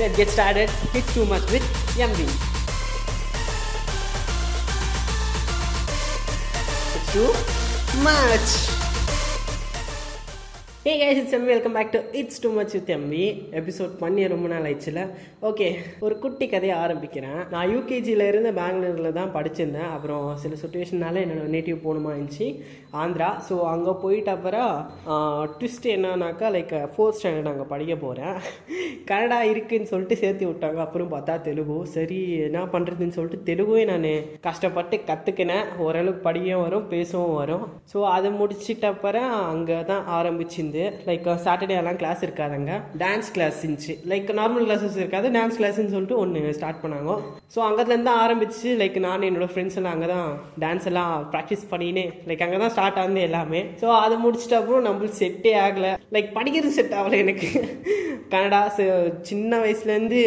let's get started. It's too much with MV. It's too much. A case it's M welcome back to it's too much with MP episode பண்ணி ரொம்ப நாள் ஆயிடுச்சுல. Okay ஒரு குட்டி கதையை ஆரம்பிக்கிறேன். நான் யூகேஜியில் இருந்து பெங்களூரில் தான் படிச்சிருந்தேன். அப்புறம் சில சுச்சுவேஷனால என்னோட நேட்டிவ் போகணுமா இருந்துச்சு. ஆந்திரா. ஸோ அங்கே போயிட்ட அப்புறம் ட்விஸ்ட் என்னன்னாக்கா லைக் ஃபோர்த் ஸ்டாண்டர்ட் அங்கே படிக்க போகிறேன் கனடா இருக்குன்னு சொல்லிட்டு சேர்த்து விட்டாங்க. அப்புறம் பார்த்தா தெலுங்கு. சரி என்ன பண்ணுறதுன்னு சொல்லிட்டு தெலுங்குவே நான் கஷ்டப்பட்டு கற்றுக்கினேன் ஓரளவுக்கு படிக்கவும் வரும் பேசவும் வரும். ஸோ அதை முடிச்சிட்ட அப்புறம் அங்கே தான் ஆரம்பிச்சிருந்து லைக் சாட்டர்டே எல்லாம் கிளாஸ் இருக்காதுங்க. டான்ஸ் கிளாஸ் இருந்துச்சு. லைக் நார்மல் கிளாஸஸ் இருக்காது. டான்ஸ் கிளாஸ்ன்னு சொல்லிட்டு ஒன்று ஸ்டார்ட் பண்ணாங்க. ஸோ அங்கேருந்து ஆரம்பிச்சு லைக் நான் என்னோட ஃப்ரெண்ட்ஸ் எல்லாம் அங்கே தான் டான்ஸ் எல்லாம் ப்ராக்டிஸ் பண்ணினே லைக் அங்கே தான் ஸ்டார்ட் ஆகுது எல்லாமே. ஸோ அதை முடிச்சிட்ட அப்புறம் நம்மளுக்கு செட்டே ஆகலை. லைக் படிக்கிறது செட் ஆகலை எனக்கு. கனடா சின்ன வயசுலேருந்து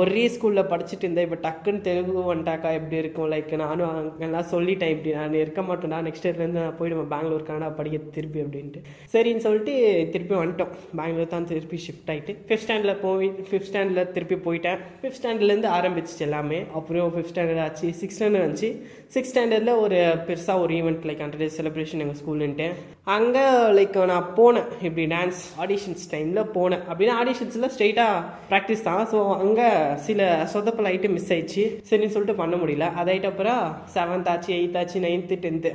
ஒரே ஸ்கூலில் படிச்சுட்டு இருந்தேன். இப்போ டக்குன்னு தெலுங்கு வந்துட்டாக்கா எப்படி இருக்கும்? லைக் நானும் அங்கெல்லாம் சொல்லிட்டேன் இப்படி நான் இருக்க மாட்டேன்டா. நெக்ஸ்ட் இயர்லேருந்து நான் போயிடுவேன். பெங்களூர் கனடா படிக்க திருப்பி அப்படின்ட்டு. சரின்னு சொல்லிட்டு திருப்பி வந்துட்டோம். பெங்களூர் தான் திருப்பி ஷிஃப்ட் ஆகிட்டு ஃபிஃப்த் ஸ்டாண்டில் போய் ஃபிஃப்த் ஸ்டாண்டில் திருப்பி போயிட்டேன். ஃபிஃப்த் ஸ்டாண்டர்ட்லேருந்து ஆரம்பிச்சிச்சு எல்லாமே. அப்புறம் ஃபிஃப்த் ஸ்டாண்டர்ட் ஆச்சு. சிக்ஸ் ஸ்டாண்டர்ட் வந்துச்சு. சிக்ஸ்த் ஸ்டாண்டர்டில் ஒரு பெருசாக ஒரு event like hundred days celebration எங்கள் ஸ்கூலுன்ட்டு அங்கே லைக் நான் போனேன். இப்படி டான்ஸ் ஆடிஷன்ஸ் டைமில் போனேன். அப்படின்னா ஆடிஷன்ஸில் ஸ்ட்ரெயிட்டாக ப்ராக்டிஸ் தான். ஸோ அங்கே சில சொதப்பல் ஐட்டம் மிஸ் ஆயிடுச்சு. சரின்னு சொல்லிட்டு பண்ண முடியல. அதாயிட்ட அப்புறம் செவன்த் ஆச்சு எயித் ஆச்சு நைன்த்து டென்த்து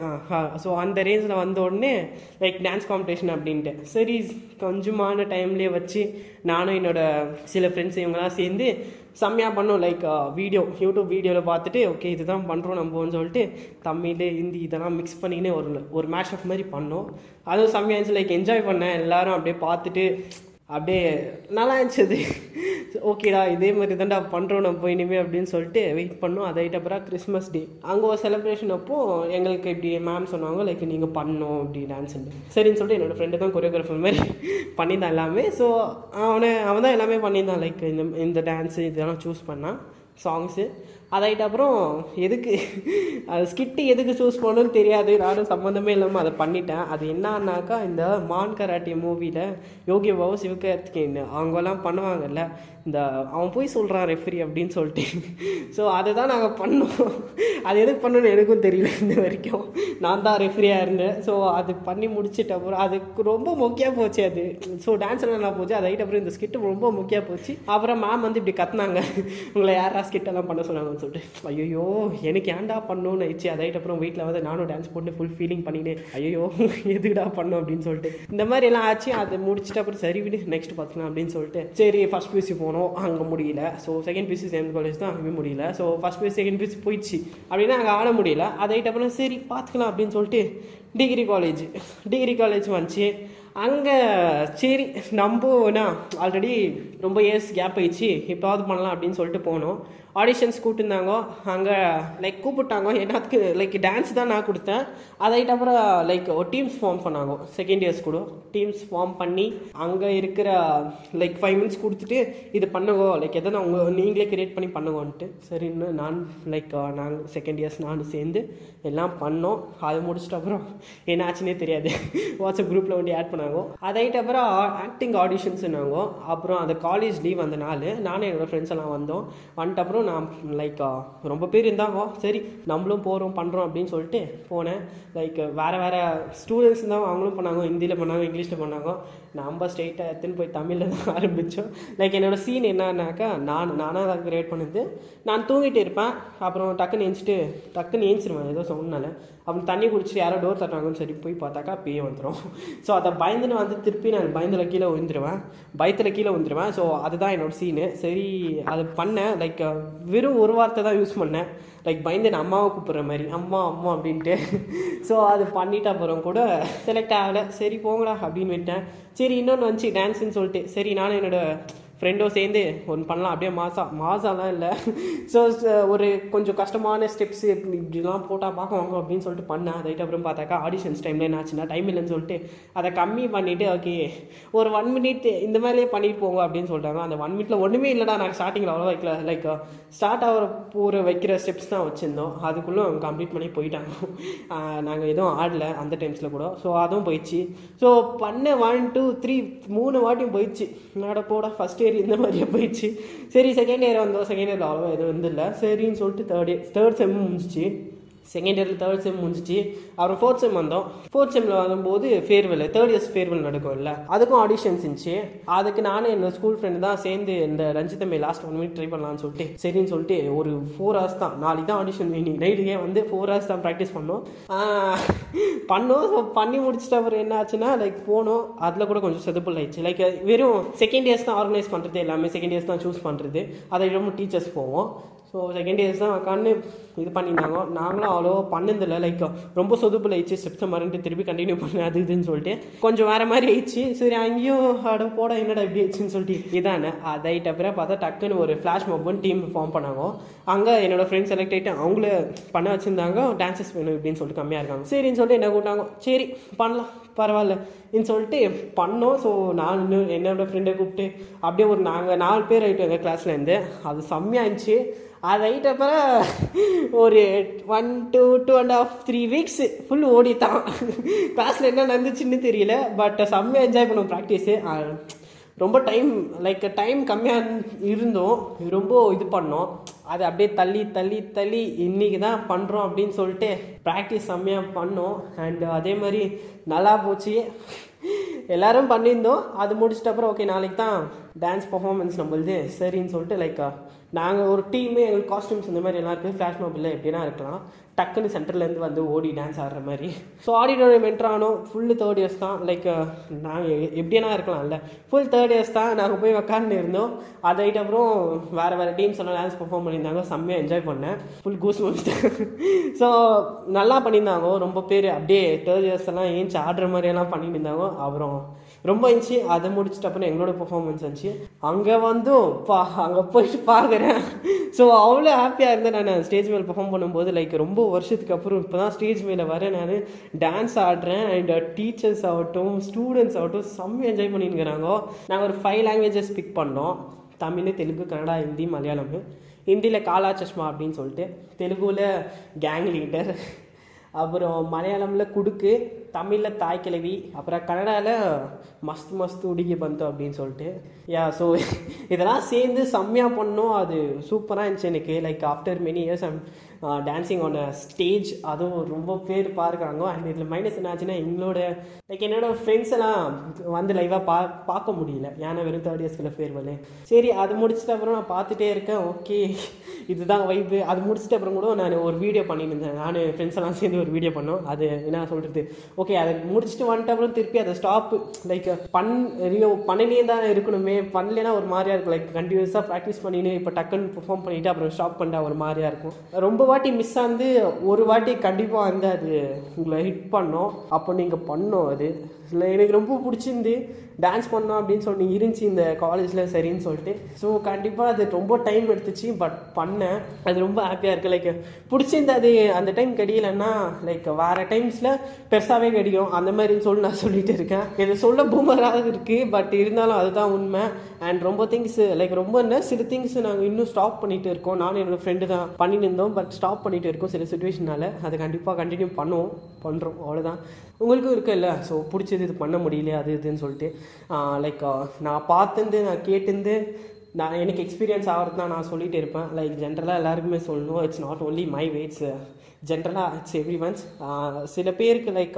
ஸோ அந்த ரேஞ்சில் வந்த உடனே லைக் டான்ஸ் காம்படிஷன் அப்படின்ட்டு. சரி கொஞ்சமான டைம்லேயே வச்சு நானும் என்னோட சில ஃப்ரெண்ட்ஸ் இவங்களாம் சேர்ந்து செம்மையாக பண்ணோம். லைக் வீடியோ யூடியூப் வீடியோவில் பார்த்துட்டு ஓகே இதுதான் பண்ணுறோம் நம்மன்னு சொல்லிட்டு தமிழ் ஹிந்தி இதெல்லாம் மிக்ஸ் பண்ணிக்கினே ஒரு ஒரு மேஷப் மாதிரி பண்ணோம். அதுவும் செம்மையாக இருந்துச்சு. லைக் என்ஜாய் பண்ணேன். எல்லோரும் அப்படியே பார்த்துட்டு அப்படியே நல்லா இருந்துச்சு. அது ஓகேடா இதே மாதிரி தான்டா பண்ணுறோம் நம்ம இனிமேல் அப்படின்னு சொல்லிட்டு வெயிட் பண்ணோம். அதை அப்புறம் கிறிஸ்மஸ் டே அங்கே ஒரு செலிப்ரேஷன் அப்போ எங்களுக்கு இப்படி மேம் சொன்னாங்க லைக் நீங்கள் பண்ணணும் அப்படி டான்ஸ்ன்னு சரின்னு சொல்லிட்டு என்னோடய ஃப்ரெண்டு தான் கொரியோகிராஃபர் மாதிரி பண்ணியிருந்தான் எல்லாமே. ஸோ அவனை அவன் தான் எல்லாமே பண்ணியிருந்தான். லைக் இந்த இந்த டான்ஸு இதெல்லாம் சூஸ் பண்ணான். சாங்ஸு அதாயிட்ட அப்புறம் எதுக்கு? அது ஸ்கிட்டு எதுக்கு சூஸ் பண்ணணும்னு தெரியாது. நானும் சம்மந்தமே இல்லாமல் அதை பண்ணிட்டேன். அது என்னன்னாக்கா இந்த மான் கராட்டி மூவியில் யோகி பாபு சிவகார்த்திகேயன் அவங்கெல்லாம் பண்ணுவாங்கல்ல இந்த அவன் போய் சொல்கிறான் ரெஃப்ரி அப்படின்னு சொல்லிட்டு. ஸோ அதை தான் நாங்கள் பண்ணோம். அது எதுக்கு பண்ணணும்னு எனக்கும் தெரியல இந்த வரைக்கும். நான் தான் ரெஃப்ரியாக இருந்தேன். ஸோ அது பண்ணி முடிச்சிட்ட அப்புறம் அதுக்கு ரொம்ப முக்கியம் போச்சு அது. ஸோ டான்ஸ் எல்லாம் போச்சு. அது ஆகிட்ட அப்புறம் இந்த ஸ்கிட்டு ரொம்ப முக்கியம் போச்சு. அப்புறம் மேம் வந்து இப்படி கத்துனாங்க. உங்களை யாரா ஸ்கிட்டெல்லாம் பண்ண சொன்னாங்க சொல்லிட்டு ஐயோ எனக்கு ஏன்டா பண்ணணும்னு ஆயிடுச்சு. அதாயிட்ட அப்புறம் வீட்டில் வந்து நானும் டான்ஸ் போட்டு ஃபுல் ஃபீலிங் பண்ணினேன் ஐயோ எதுக்குடா பண்ணும்? அப்படின்னு சொல்லிட்டு. இந்த மாதிரி எல்லாம் ஆச்சு. அதை முடிச்சுட்டு அப்புறம் சரி விடு நெக்ஸ்ட் பார்த்துக்கலாம் அப்படின்னு சொல்லிட்டு. சரி ஃபஸ்ட் பியூசி போனோம். அங்கே முடியல. So second PUC same college தான். அங்கே முடியல. So first PUC second PUC போயிடுச்சு. அப்படின்னா அங்கே ஆட முடியல. அதாயிட்ட அப்புறம் சரி பார்த்துக்கலாம் அப்படின்னு சொல்லிட்டு டிகிரி காலேஜ் டிகிரி காலேஜ் வந்துச்சு. அங்கே சரி நம்பனா ஆல்ரெடி ரொம்ப இயர்ஸ் கேப் ஆயிடுச்சு. இப்போவாது பண்ணலாம் அப்படின்னு சொல்லிட்டு போனோம். ஆடிஷன்ஸ் கூப்பிட்டுருந்தாங்க அங்கே லைக் கூப்பிட்டாங்க என்னத்துக்கு லைக் டான்ஸ் தான் நான் கொடுத்தேன். அதாயிட்ட அப்புறம் லைக் ஒரு டீம்ஸ் ஃபார்ம் பண்ணாங்க செகண்ட் இயர்ஸ் கூட டீம்ஸ் ஃபார்ம் பண்ணி அங்கே இருக்கிற லைக் ஃபைவ் மினிட்ஸ் கொடுத்துட்டு இது பண்ணுங்க லைக் எதனா உங்கள் நீங்களே கிரியேட் பண்ணி பண்ணுங்கன்ட்டு. சரின்னு நான் லைக் நாங்கள் செகண்ட் இயர்ஸ் நானும் சேர்ந்து எல்லாம் பண்ணோம். அது முடிச்சிட்ட அப்புறம் என்ன ஆச்சுன்னே தெரியாது வாட்ஸ்அப் குரூப்பில் வந்து ஆட் பண்ணாங்க. அதாயிட்ட அப்புறம் ஆக்டிங் ஆடிஷன்ஸ்னாங்க அப்புறம் அந்த காலேஜ் லீவ் அந்த நாள் நானும் என்னோடய ஃப்ரெண்ட்ஸ் எல்லாம் வந்தோம். வந்துட்டு அப்புறம் நான் லைக் ரொம்ப பேர் இருந்தாங்க சரி நம்மளும் போகிறோம் பண்ணுறோம் அப்படின்னு சொல்லிட்டு போனேன். லைக் வேறு வேறு ஸ்டூடெண்ட்ஸ் இருந்தாங்க அவங்களும் பண்ணாங்க ஹிந்தியில் பண்ணாங்க இங்கிலீஷில் பண்ணாங்க. நம்ம ஸ்ட்ரெயிட்டாக எடுத்துன்னு போய் தமிழில் தான் ஆரம்பித்தோம் லைக் என்னோடய சீன் என்னன்னாக்கா நான் நானாக தான் கிரியேட் பண்ணுது. நான் தூங்கிட்டு இருப்பேன் அப்புறம் டக்குன்னு ஏஞ்சிட்டு டக்குன்னு ஏஞ்சிருவேன் ஏதோ சொன்னால அப்புறம் தண்ணி குடிச்சிட்டு யாரோ டோர் தட்டுறாங்கன்னு சரி போய் பார்த்தாக்கா பேய் வந்துடும் ஸோ அதை பயந்துன்னு வந்து திருப்பி நான் பயத்தில் கீழே விழுந்துருவேன். பயத்தில் கீழே விழுந்துருவேன். ஸோ அதுதான் என்னோடய சீனு சரி அது பண்ணேன். லைக் வெறும் ஒரு வார்த்தை தான் யூஸ் பண்ணேன். லைக் பயந்து நான் அம்மாவை கூப்பிட்ற மாதிரி. அம்மா அம்மா அப்படின்ட்டு. ஸோ அது பண்ணிட்ட அப்புறம் கூட செலக்ட் ஆகலை. சரி போங்கடா அப்படின்னு விட்டேன். சரி இன்னொன்று வந்துச்சு டான்ஸுன்னு சொல்லிட்டு. சரி நானும் என்னோடய ஃப்ரெண்டும் சேர்ந்து ஒன்று பண்ணலாம். அப்படியே மாசா மாசாலாம் இல்லை. ஸோ ஒரு கொஞ்சம் கஷ்டமான ஸ்டெப்ஸ் இப்படிலாம் போட்டால் பார்க்குவாங்க அப்படின்னு சொல்லிட்டு பண்ணேன். அதை அப்புறம் பார்த்தாக்கா ஆடிஷன்ஸ் டைமில் என்ன ஆச்சுன்னா டைம் இல்லைன்னு சொல்லிட்டு அதை கம்மி பண்ணிவிட்டு ஓகே ஒரு ஒன் மினிட் இந்த மாதிரியே பண்ணிட்டு போங்க அப்படின்னு சொல்லிட்டாங்க அந்த ஒன் மினிட்ல ஒன்றுமே இல்லைடா நாங்கள் ஸ்டார்டிங்கில் அவ்வளோ வைக்கல. லைக் ஸ்டார்ட் ஆகிற போகிற வைக்கிற ஸ்டெப்ஸ் தான் வச்சுருந்தோம். அதுக்குள்ளே அவங்க கம்ப்ளீட் பண்ணி போயிட்டாங்க. நாங்கள் எதுவும் ஆடல அந்த டைம்ஸில் கூட. ஸோ அதுவும் போயிடுச்சு. ஸோ பண்ண ஒன் டூ த்ரீ மூணு வாட்டியும் போயிடுச்சு. என்னோட போட ஃபஸ்ட் இயர் சரி இந்த மாதிரியே போயிடுச்சு. சரி செகண்ட் இயர் வந்தோம். செகண்ட் இயர் அவ்வளோவா எதுவும் வந்து இல்லை சரின்னு சொல்லிட்டு தேர்ட் இயர் தேர்ட் செம் முடிஞ்சிச்சு. செகண்ட் இயரில் தேர்ட் செம் முடிஞ்சிச்சு. அப்புறம் ஃபோர்த் செம் வந்தோம். ஃபோர்த் செம்மில் வரும்போது ஃபேர்வெல் தேர்ட் இயர்ஸ் ஃபேர்வெல் நடக்கும் இல்லை அதுக்கும் ஆடிஷன்ஸ் இருந்துச்சு. அதுக்கு நானும் என்னோட ஸ்கூல் ஃப்ரெண்டு தான் சேர்ந்து இந்த Ranjithame last one minute try பண்ணலாம்னு சொல்லிட்டு சரின்னு சொல்லிட்டு ஒரு ஃபோர் ஹவர்ஸ் தான். நாளைக்கு தான் ஆடிஷன் இன்னைக்கு நைட்டுக்கே வந்து ஃபோர் ஹவர்ஸ் தான் ப்ராக்டிஸ் பண்ணோம். பண்ணோம். ஸோ பண்ணி முடிச்சிட்ட அப்புறம் என்ன ஆச்சுன்னா லைக் போனோம். அதில் கூட கொஞ்சம் செதுப்புல் ஆயிடுச்சு. லைக் வெறும் செகண்ட் இயர்ஸ் தான் ஆர்கனைஸ் பண்ணுறது எல்லாமே. செகண்ட் இயர்ஸ் தான் சூஸ் பண்ணுறது அதை ரொம்ப டீச்சர்ஸ் போவோம். ஸோ செகண்ட் இயர்ஸ் தான் உட்காந்து இது பண்ணியிருந்தாங்க. நாங்களும் அவ்வளோ பண்ணதில்லை லைக் ரொம்ப சொதுப்பில் ஆயிடுச்சு ஸ்டெப்ஸை மறந்துட்டு திருப்பி கண்டினியூ பண்ணு அது இதுன்னு சொல்லிட்டு. கொஞ்சம் வேறு மாதிரி ஆயிடுச்சு. சரி அங்கேயும் அட போட என்னடா இப்படி ஆயிடுச்சுன்னு சொல்லிட்டு. இதானே அதாயிட்ட அப்புறம் பார்த்தா டக்குன்னு ஒரு ஃப்ளாஷ் மொபைல் டீம் ஃபார்ம் பண்ணாங்க. அங்கே என்னோட ஃப்ரெண்ட்ஸ் செலக்ட் ஆகிட்டு அவங்கள பண்ண வச்சுருந்தாங்க. டான்ஸஸ் வேணும் இப்படின்னு சொல்லிட்டு கம்மியாக இருக்காங்க. சரின்னு சொல்லிட்டு என்ன கூப்பிட்டாங்க? சரி பண்ணலாம் பரவாயில்ல இன்னு சொல்லிட்டு பண்ணோம். ஸோ நான் இன்னும் என்னோட ஃப்ரெண்டை கூப்பிட்டு அப்படியே ஒரு நாங்கள் நாலு பேர் ஆகிட்டோம் எங்கள் கிளாஸ்லேருந்து அது செம்மையாக இருந்துச்சு. அது ஆகிட்டப்ப ஒரு one two two and half three weeks full ஓடித்தான் கிளாஸில் என்ன நடந்துச்சுன்னு தெரியல பட் செம்மையாக என்ஜாய் பண்ணுவோம் ப்ராக்டிஸு ரொம்ப டைம் லைக் டைம் கம்மியாக இருந்தோம். ரொம்ப இது பண்ணோம். அது அப்படியே தள்ளி தள்ளி தள்ளி இன்னைக்கு தான் பண்ணுறோம் அப்படின்னு சொல்லிட்டு ப்ராக்டிஸ் செம்மையாக பண்ணோம். அண்டு அதே மாதிரி நல்லா போச்சு. எல்லாரும் பண்ணியிருந்தோம். அது முடிச்சிட்ட அப்புறம் ஓகே நாளைக்கு தான் டான்ஸ் பர்ஃபார்மன்ஸ் நம்மளுது. சரின்னு சொல்லிட்டு லைக் நாங்கள் ஒரு டீமே எங்களுக்கு காஸ்டியூம்ஸ் இந்த மாதிரி எல்லாம் இருக்குது ஃப்ளாஷ் மொபைலில் எப்படின்னா இருக்கலாம். டக்குன்னு சென்டர்லேருந்து வந்து ஓடி டான்ஸ் ஆடுற மாதிரி. ஸோ ஆடிட்டோரியம் என்ட்ரானோம் ஃபுல்லு தேர்ட் இயர்ஸ் தான். லைக் நாங்கள் எப்படினா இருக்கலாம்ல. ஃபுல் தேர்ட் இயர்ஸ் தான் நாங்கள் போய் உக்காந்து இருந்தோம். அதை அப்புறம் வேறு வேறு டீம்ஸ் எல்லாம் டான்ஸ் பெர்ஃபார்ம் பண்ணியிருந்தாங்க. செம்மையாக என்ஜாய் பண்ணேன். ஃபுல் கூஸ் முடிச்சிட்டேன் ஸோ நல்லா பண்ணியிருந்தாங்க. ரொம்ப பேர் அப்படியே தேர்ட் இயர்ஸ் எல்லாம் ஏஞ்சி ஆடுற மாதிரியெல்லாம் பண்ணிட்டு இருந்தாங்க. அப்புறம் ரொம்ப இருந்துச்சு. அதை முடிச்சுட்டு அப்புறம் எங்களோட பெர்ஃபார்மன்ஸ் இருந்துச்சு அங்கே வந்தும் பா அங்கே போயிட்டு பார்க்குறேன் ஸோ அவ்வளோ ஹாப்பியாக இருந்தேன் நான். ஸ்டேஜ் மேலே பெர்ஃபார்ம் பண்ணும்போது லைக் ரொம்ப வருஷத்துக்கு அப்புறம் இப்போ தான் ஸ்டேஜ் மேலே வரேன் நான். டான்ஸ் ஆடுறேன் அண்ட் டீச்சர்ஸ் ஆகட்டும் ஸ்டூடெண்ட்ஸ் ஆகட்டும் செம்ம என்ஜாய் பண்ணியிருக்கிறாங்க நாங்கள் ஒரு ஃபைவ் லாங்குவேஜஸ் பிக் பண்ணோம். தமிழ் தெலுங்கு கன்னடா ஹிந்தி மலையாளம். ஹிந்தியில் காலா சஷ்மா அப்படின்னு சொல்லிட்டு தெலுங்குவில் கேங் லீடர் அப்புறம் மலையாளமில் குடுக்கு. தமிழில் தாய் கிழவி அப்புறம் கன்னடாவில் மஸ்து மஸ்து உடுகி பந்தோம் அப்படின்னு சொல்லிட்டு. யா ஸோ இதெல்லாம் சேர்ந்து செம்மையாக பண்ணோம். அது சூப்பராக இருந்துச்சு எனக்கு. Like after many years I'm dancing on a stage அதுவும் ரொம்ப பேர் பார்க்குறாங்க. அண்ட் இதில் மைனஸ் என்ன ஆச்சுன்னா எங்களோட லைக் என்னோட ஃப்ரெண்ட்ஸ் எல்லாம் வந்து லைவாக பா பார்க்க முடியல. ஏன்னா வெறும் தேர்ட் இயர்ஸ்க்குள்ள வரல சரி அது முடிச்சிட்ட அப்புறம் நான் பார்த்துட்டே இருக்கேன். ஓகே இதுதான் வைப்பு அது முடிச்சிட்ட அப்புறம் கூட நான் ஒரு வீடியோ பண்ணியிருந்தேன் நான் ஃப்ரெண்ட்ஸ் எல்லாம் சேர்ந்து ஒரு வீடியோ பண்ணோம். அது என்ன சொல்கிறது ஓகே அதை முடிச்சுட்டு வந்துட்டு அப்புறம் திருப்பி அதை ஸ்டாப் லைக் பண் பண்ணினே தான் இருக்கணுமே. பண்ணலைன்னா ஒரு மாதிரியாக இருக்கும். லைக் கண்டினியூஸாக ப்ராக்டிஸ் பண்ணினு இப்போ டக்குன்னு பெர்ஃபார்ம் பண்ணிவிட்டு அப்புறம் ஸ்டாப் பண்ணிட்டா ஒரு மாதிரியாக இருக்கும். ரொம்ப வாட்டி மிஸ் ஆந்து ஒரு வாட்டி கண்டிப்பாக வந்து அது உங்களை ஹிட் பண்ணோம். அப்போ நீங்கள் பண்ணோம் அது. இல்லை எனக்கு ரொம்ப பிடிச்சிருந்து டான்ஸ் பண்ணோம் அப்படின்னு சொல்லி இருந்துச்சு இந்த காலேஜில் சரின்னு சொல்லிட்டு. ஸோ கண்டிப்பாக அது ரொம்ப டைம் எடுத்துச்சு பட் பண்ணேன். அது ரொம்ப ஹாப்பியாக இருக்குது லைக் பிடிச்சிருந்தது அது அந்த டைம் கிடையலன்னா லைக் வேறு டைம்ஸில் பெருசாகவே கிடைக்கும். அந்த மாதிரின்னு சொல்லி நான் சொல்லிட்டு இருக்கேன். இது சொல்ல பூமராக இருக்குது பட் இருந்தாலும் அதுதான் உண்மை. அண்ட் ரொம்ப திங்ஸ் லைக் ரொம்ப என்ன சில திங்ஸ் நாங்கள் இன்னும் ஸ்டாப் பண்ணிட்டு இருக்கோம். நானும் என்னோட ஃப்ரெண்டு தான் பண்ணிட்டு இருந்தோம் பட் ஸ்டாப் பண்ணிட்டு இருக்கோம் சில சுச்சுவேஷனால அதை கண்டிப்பாக கண்டினியூ பண்ணுவோம் பண்ணுறோம் அவ்வளோதான் உங்களுக்கும் இருக்குல்ல ஸோ பிடிச்சது இது பண்ண முடியல அது இதுன்னு சொல்லிட்டு. லைக் நான் பார்த்துருந்து நான் கேட்டுருந்து நான் எனக்கு எக்ஸ்பீரியன்ஸ் ஆகிறது தான் நான் சொல்லிகிட்டு இருப்பேன். லைக் ஜென்ரலாக எல்லாருக்குமே சொல்லணும். It's not only my weights ஜென்ரலாக இட்ஸ் எவ்ரி ஒன்ஸ் சில பேருக்கு லைக்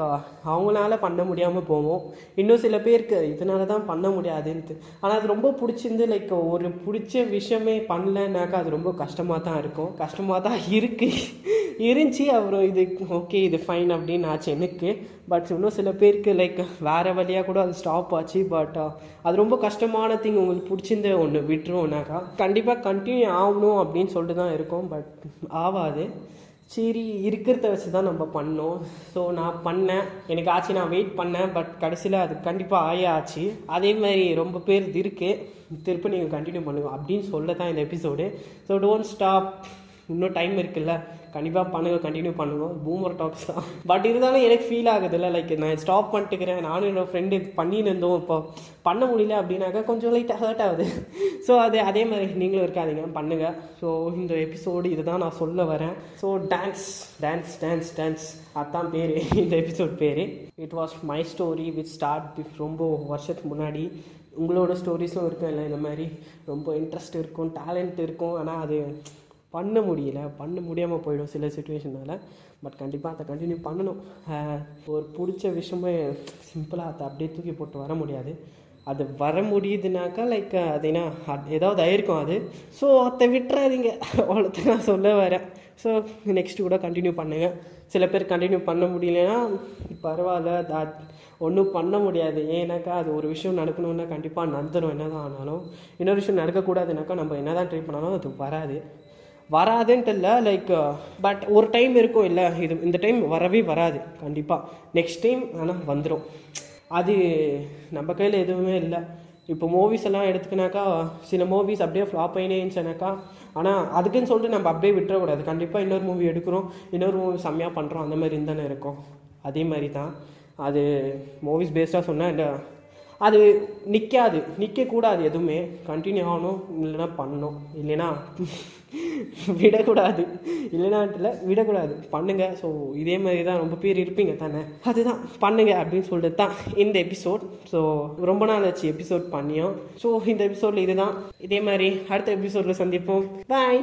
அவங்களால பண்ண முடியாமல் போவோம் இன்னும் சில பேருக்கு இதனால தான் பண்ண முடியாதுன்ட்டு. ஆனால் அது ரொம்ப பிடிச்சிருந்து லைக் ஒரு பிடிச்ச விஷயமே பண்ணலனாக்கா அது ரொம்ப கஷ்டமாக தான் இருக்கும். கஷ்டமாக தான் இருக்குது இருந்துச்சு அப்புறம் இது ஓகே இது ஃபைன் அப்படின்னு ஆச்சு எனக்கு. பட் இன்னும் சில பேருக்கு லைக் வேறு வழியாக கூட அது ஸ்டாப் ஆச்சு. பட் uh, அது ரொம்ப கஷ்டமான திங் உங்களுக்கு பிடிச்சிருந்த ஒன்று விட்டுருவோம்னாக்கா கண்டிப்பாக கண்டினியூ ஆகணும் அப்படின்னு சொல்லிட்டு தான் இருக்கும். பட் ஆகாது. சரி இருக்கிறத வச்சு தான் நம்ம பண்ணோம். ஸோ நான் பண்ணேன். எனக்கு ஆச்சு நான் வெயிட் பண்ணேன். பட் கடைசியில் அது கண்டிப்பாக ஆயே ஆச்சு அதே மாதிரி ரொம்ப பேர் இது இருக்குது திருப்பி நீங்கள் கண்டினியூ பண்ணுங்க அப்படின்னு சொல்ல தான் இந்த எபிசோடு ஸோ டோன்ட் ஸ்டாப் இன்னும் டைம் இருக்குல்ல. கண்டிப்பாக பண்ணுங்க கண்டினியூ பண்ணணும் பூமர் டாக்ஸ் தான். பட் இருந்தாலும் எனக்கு ஃபீல் ஆகுதுல்ல லைக் நான் ஸ்டாப் பண்ணிட்டுக்கிறேன். நானும் என்னோட ஃப்ரெண்டு பண்ணின்னு இருந்தோம். இப்போ பண்ண முடியல அப்படின்னாக்கா கொஞ்சம் லைட்டாக ஹர்ட் ஆகுது. ஸோ அது அதே மாதிரி நீங்களும் இருக்காதீங்க. பண்ணுங்கள் ஸோ இந்த எபிசோடு இதுதான் நான் சொல்ல வரேன். So dance dance dance dance அதான் பேர். இந்த எபிசோட் பேர். It was my story with start ரொம்ப வருஷத்துக்கு முன்னாடி. உங்களோட ஸ்டோரிஸும் இருக்கும் இல்லை இந்த மாதிரி. ரொம்ப இன்ட்ரெஸ்ட் இருக்கும் டேலண்ட் இருக்கும். ஆனால் அது பண்ண முடியல பண்ண முடியாமல் போயிடும் சில சுச்சுவேஷனால் பட் கண்டிப்பாக அதை கண்டினியூ பண்ணணும். ஒரு பிடிச்ச விஷயமே சிம்பிளாக அதை அப்படியே தூக்கி போட்டு வர முடியாது. அது வர முடியுதுனாக்கா லைக் அது என்ன ஏதாவது ஆயிருக்கும் அது. ஸோ அதை விட்டுறாதீங்க. அவ்வளோதான் நான் சொல்ல வரேன். ஸோ நெக்ஸ்ட்டு கூட கண்டினியூ பண்ணுங்கள் சில பேர் கண்டினியூ பண்ண முடியலன்னா பரவாயில்ல. that ஒன்றும் பண்ண முடியாது. ஏன்னாக்கா அது ஒரு விஷயம் நடக்கணுன்னா கண்டிப்பாக நடந்துடும் என்ன தான் ஆனாலும். இன்னொரு விஷயம் நடக்கக்கூடாதுனாக்கா நம்ம என்ன தான் ட்ரை பண்ணாலும் அது வராது. வராதுன்ட்டு இல்லை லைக் பட் ஒரு டைம் இருக்கும் இல்லை இது இந்த டைம் வரவே வராது கண்டிப்பாக நெக்ஸ்ட் டைம் ஆனால் வந்துடும் அது நம்ம கையில் எதுவுமே இல்லை. இப்போ மூவிஸ் எல்லாம் எடுத்துக்கினாக்கா சில மூவிஸ் அப்படியே ஃப்ளாப் ஆகினே ஆனால் அதுக்குன்னு சொல்லிட்டு நம்ம அப்படியே விட்டுறக்கூடாது. கண்டிப்பாக இன்னொரு மூவி எடுக்கிறோம் இன்னொரு மூவி செம்மையாக பண்ணுறோம் அந்த மாதிரி தானே இருக்கும். அதே மாதிரி தான் அது மூவிஸ் பேஸ்டாக சொன்னால் இல்லை அது நிற்காது நிற்கக்கூடாது எதுவுமே. கண்டினியூ ஆகணும் இல்லைன்னா பண்ணணும். இல்லைன்னா விடக்கூடாது. இல்லைனாட்டில் விடக்கூடாது. பண்ணுங்கள் ஸோ இதே மாதிரி தான் ரொம்ப பேர் இருப்பீங்க தானே? அதுதான். பண்ணுங்க அப்படின்னு சொல்லிட்டு தான் இந்த எபிசோட் ஸோ ரொம்ப நாள் ஆச்சு எபிசோட் பண்ணியும். ஸோ இந்த எபிசோடில் இதுதான். இதே மாதிரி அடுத்த எபிசோடில் சந்திப்போம். பாய்